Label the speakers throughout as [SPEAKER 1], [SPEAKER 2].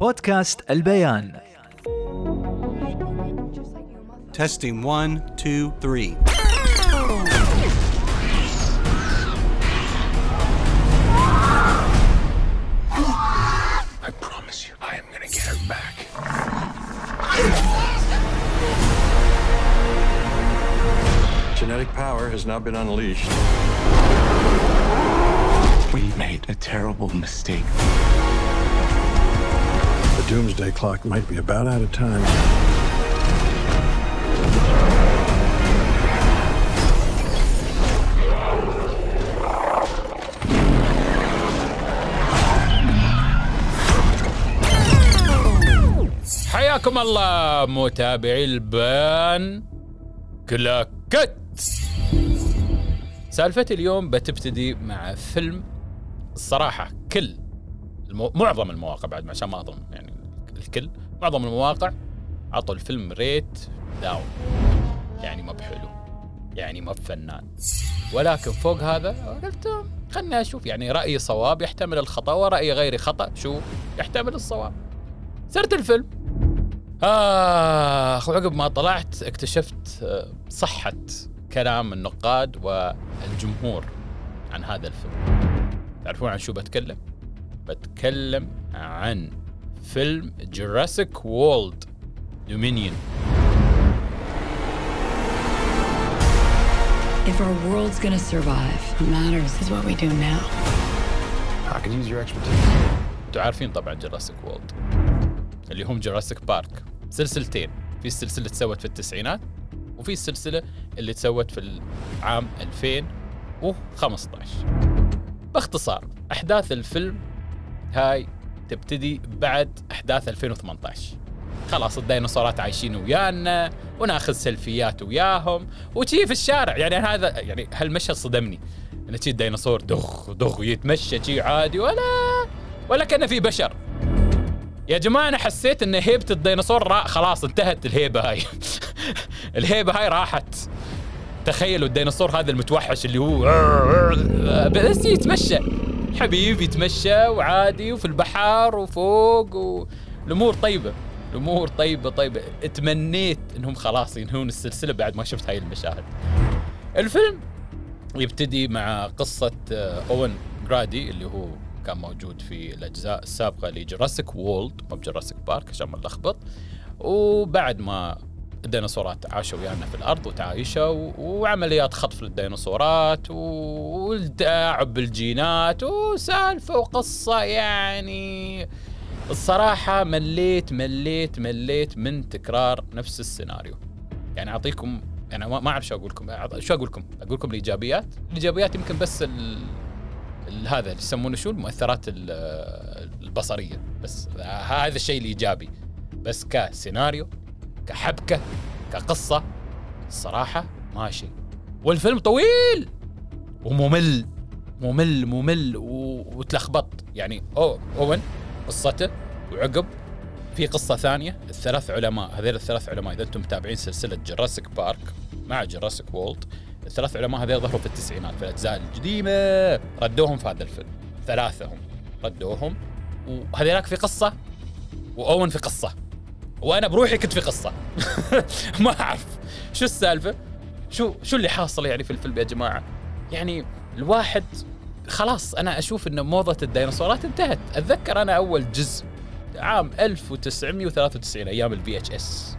[SPEAKER 1] بودكاست البيان
[SPEAKER 2] Testing one, two, three.
[SPEAKER 3] I promise you, I am gonna get her back.
[SPEAKER 4] Genetic power has now been unleashed.
[SPEAKER 3] We made a terrible mistake.
[SPEAKER 4] Doomsday clock might be about out of time.
[SPEAKER 5] حياكم الله متابعي البان كلاكت سالفتي اليوم بتبتدي مع فيلم الصراحة كل المو... معظم المواقع بعد عشان ما أظن الكل. معظم المواقع عطوا الفيلم ريت داون. يعني ما بحلو. يعني ما بفنان. ولكن فوق هذا قلت خلني أشوف. يعني رايي صواب يحتمل الخطأ ورأي غيري خطأ شو يحتمل الصواب. سرت الفيلم. آخ وعقب ما طلعت اكتشفت آه، صحة كلام النقاد والجمهور عن هذا الفيلم. تعرفون عن شو بتكلم؟ بتكلم عن فيلم Jurassic World Dominion
[SPEAKER 6] If our world's gonna survive, what matters is what we do now.
[SPEAKER 3] I could use your expertise.
[SPEAKER 5] أنتوا عارفين طبعا Jurassic World اللي هم Jurassic Park سلسلتين في السلسلة اللي تسوت في التسعينات وفي السلسلة اللي تسوت في العام 2015 باختصار أحداث الفيلم هاي تبتدي بعد أحداث 2018 خلاص الديناصورات عايشين ويانا وناخذ سيلفيات وياهم وشي في الشارع. يعني هذا يعني هالمشهد صدمني. إن شي الديناصور دغ دغ يتمشى شي عادي ولا ولا كان في بشر. يا جماعة أنا حسيت إن هيبة الديناصور خلاص انتهت الهيبة هاي. الهيبة هاي راحت. تخيلوا الديناصور هذا المتوحش اللي هو بس يتمشى. حبيب يتمشى وعادي وفي البحر وفوق والامور طيبة. الأمور طيبة طيبة. تمنيت إنهم خلاص ينهون السلسلة بعد ما شفت هاي المشاهد. الفيلم يبتدي مع قصة آه، أوين جرادي اللي هو كان موجود في الأجزاء السابقة لجراسيك وولد مو بجراسيك بارك عشان ما نلخبط. وبعد ما الديناصورات عاشوا ويانا في الأرض وتعايشوا وعمليات خطف للديناصورات والتلاعب بالجينات وسالفة وقصة يعني الصراحة مليت مليت مليت من تكرار نفس السيناريو يعني أعطيكم يعني ما أعرف شو أقول لكم شو أقول لكم؟ أقول لكم الإيجابيات؟ الإيجابيات يمكن بس ال... ال- هذا اللي يسمونه شو المؤثرات ال- البصرية بس هذا الشيء الإيجابي بس كسيناريو كحبكة كقصة. الصراحة ماشي. والفيلم طويل! وممل. ممل ممل و... وتلخبط. يعني أو أوين قصته وعقب. في قصة ثانية الثلاث علماء. هذول الثلاث علماء إذا أنتم متابعين سلسلة Jurassic Park مع Jurassic World الثلاث علماء هذول ظهروا في التسعينات في الأجزاء القديمة. ردوهم في هذا الفيلم. ثلاثة هم. ردوهم. وهذيلاك في قصة وأون في قصة. وأنا بروحي كنت في قصة. ما أعرف. شو السالفة؟ شو شو اللي حاصل يعني في الفيلم يا جماعة؟ يعني الواحد خلاص أنا أشوف إن موضة الديناصورات انتهت. أتذكر أنا أول جزء عام 1993 أيام ال VHS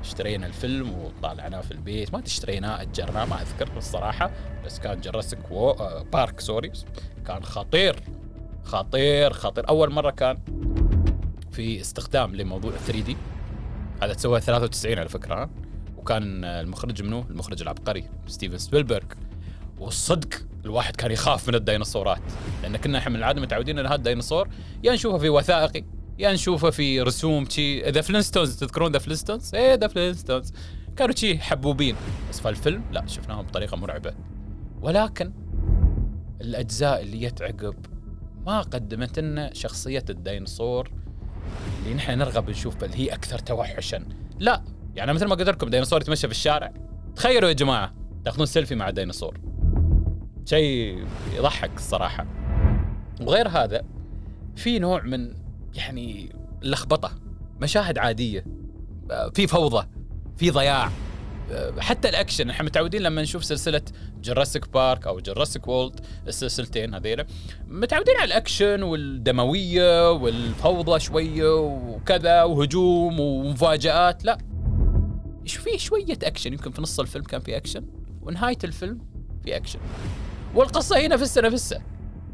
[SPEAKER 5] اشترينا الفيلم وطالعناه في البيت. ما اشتريناه أجرناه ما أذكر الصراحة. بس كان Jurassic و... Park sorry كان خطير. خطير خطير. أول مرة كان في استخدام لموضوع 3D. هذا تسوى 93 على فكرة؟ وكان المخرج منه المخرج العبقري ستيفن سبيلبرغ. والصدق الواحد كان يخاف من الديناصورات لأن كنا إحنا من العادة متعودين إن هذا الديناصور يا نشوفه في وثائقي يا نشوفه في رسوم شي. The Flintstones تذكرون The Flintstones؟ إيه The Flintstones كانوا شي حبوبين. بس في الفيلم لا شفناهم بطريقة مرعبة. ولكن الأجزاء اللي جت عقب ما قدمت لنا شخصية الديناصور اللي نحن نرغب نشوف بل هي أكثر توحشا. لا يعني مثل ما قلت لكم ديناصور يتمشى في الشارع. تخيلوا يا جماعة تاخذون سيلفي مع ديناصور شيء يضحك الصراحة. وغير هذا في نوع من يعني لخبطة مشاهد عادية. في فوضى في ضياع. حتى الأكشن إحنا متعودين لما نشوف سلسلة Jurassic Park أو Jurassic World السلسلتين هذيلا متعودين على الأكشن والدموية والفوضى شوية وكذا وهجوم ومفاجآت لا. إيش في شوية أكشن يمكن في نص الفيلم كان في أكشن ونهاية الفيلم في أكشن. والقصة هنا نفسها نفسها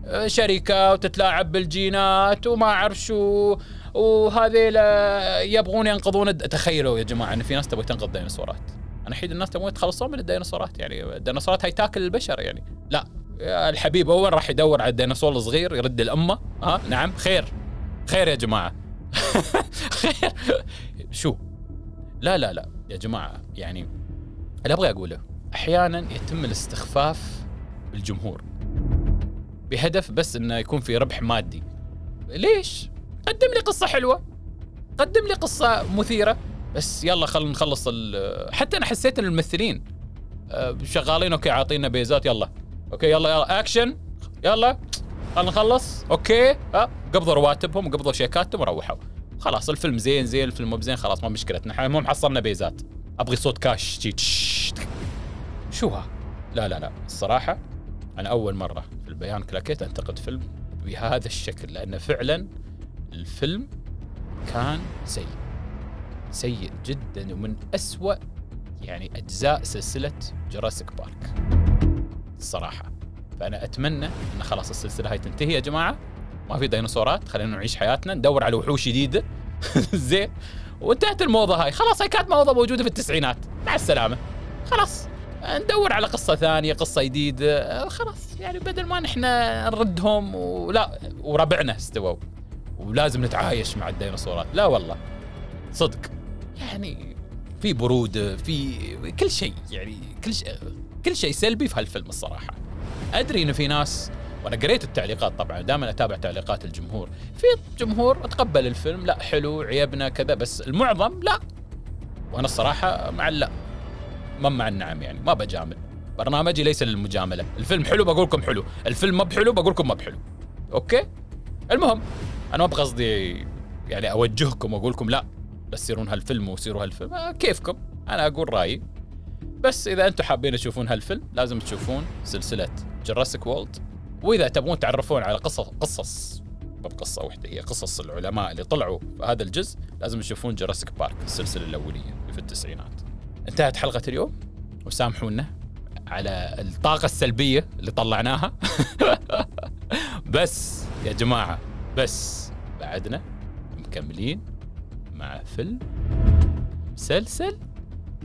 [SPEAKER 5] آه، شركة وتتلاعب بالجينات وما أعرف شو وهذيل يبغون ينقذون. تخيلوا يا جماعة إن في ناس تبغى تنقذ ديناصورات. أنا الحين الناس تبغون يتخلصون من الديناصورات يعني الديناصورات هاي تاكل البشر يعني. لا الحبيب أول راح يدور على الديناصور الصغير يرد لأمه. ها؟ نعم خير. خير يا جماعة. خير. شو؟ لا لا لا يا جماعة يعني اللي أبغى أقوله أحيانا يتم الاستخفاف بالجمهور. بهدف بس إنه يكون في ربح مادي. ليش؟ قدم لي قصة حلوة. قدم لي قصة مثيرة. بس يلا خلينا نخلص حتى أنا حسيت إن الممثلين آه، شغالين OK عاطينا بيزات يلا. OK يلا يلا أكشن. يلا خلينا نخلص. OK ها قبضوا رواتبهم وقبضوا شيكاتهم وروحوا. خلاص الفيلم زين زين الفيلم مو بزين خلاص ما مشكلتنا. المهم حصلنا بيزات. أبغي صوت كاش شو ها؟ لا لا لا. الصراحة أنا أول مرة في البيان كلاكيت أنتقد فيلم بهذا الشكل لأنه فعلا الفيلم كان سيء. سيء جدا ومن أسوأ يعني أجزاء سلسلة جراسيك بارك الصراحة فأنا أتمنى أن خلاص السلسلة هاي تنتهي يا جماعة. ما في ديناصورات خلينا نعيش حياتنا. ندور على وحوش جديدة. زين. وانتهت الموضة هاي. خلاص هاي كانت موضة موجودة في التسعينات. مع السلامة. خلاص. ندور على قصة ثانية قصة جديدة. خلاص. يعني بدل ما نحن نردهم ولا وربعنا استووا. ولازم نتعايش مع الديناصورات. لا والله. صدق. يعني في برودة في كل شيء يعني كل شيء كل شيء سلبي في هالفيلم الصراحة. أدري إنه في ناس وأنا قريت التعليقات طبعا دائما أتابع تعليقات الجمهور. في جمهور تقبل الفيلم لا حلو عيبنا كذا بس المعظم لا. وأنا الصراحة مع لا. ما مع النعم يعني ما بجامل. برنامجي ليس للمجاملة. الفيلم حلو بقول لكم حلو. الفيلم ما بحلو بقول لكم ما بحلو. أوكي؟ المهم أنا ما بقصدي يعني أوجهكم واقول لكم لا. لا تسيرون هالفيلم وسيروا هالفيلم. آه كيفكم؟ أنا أقول رأيي. بس إذا أنتم حابين تشوفون هالفيلم لازم تشوفون سلسلة Jurassic World وإذا تبغون تعرفون على قصص قصص مو بقصة واحدة هي قصص العلماء اللي طلعوا في هذا الجزء لازم تشوفون Jurassic Park السلسلة الأولية اللي في التسعينات. انتهت حلقة اليوم. وسامحونا على الطاقة السلبية اللي طلعناها. بس يا جماعة بس بعدنا مكملين. مع فيلم مسلسل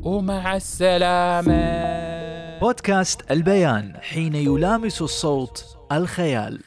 [SPEAKER 5] ومع السلامة.
[SPEAKER 1] بودكاست البيان حين يلامس الصوت الخيال.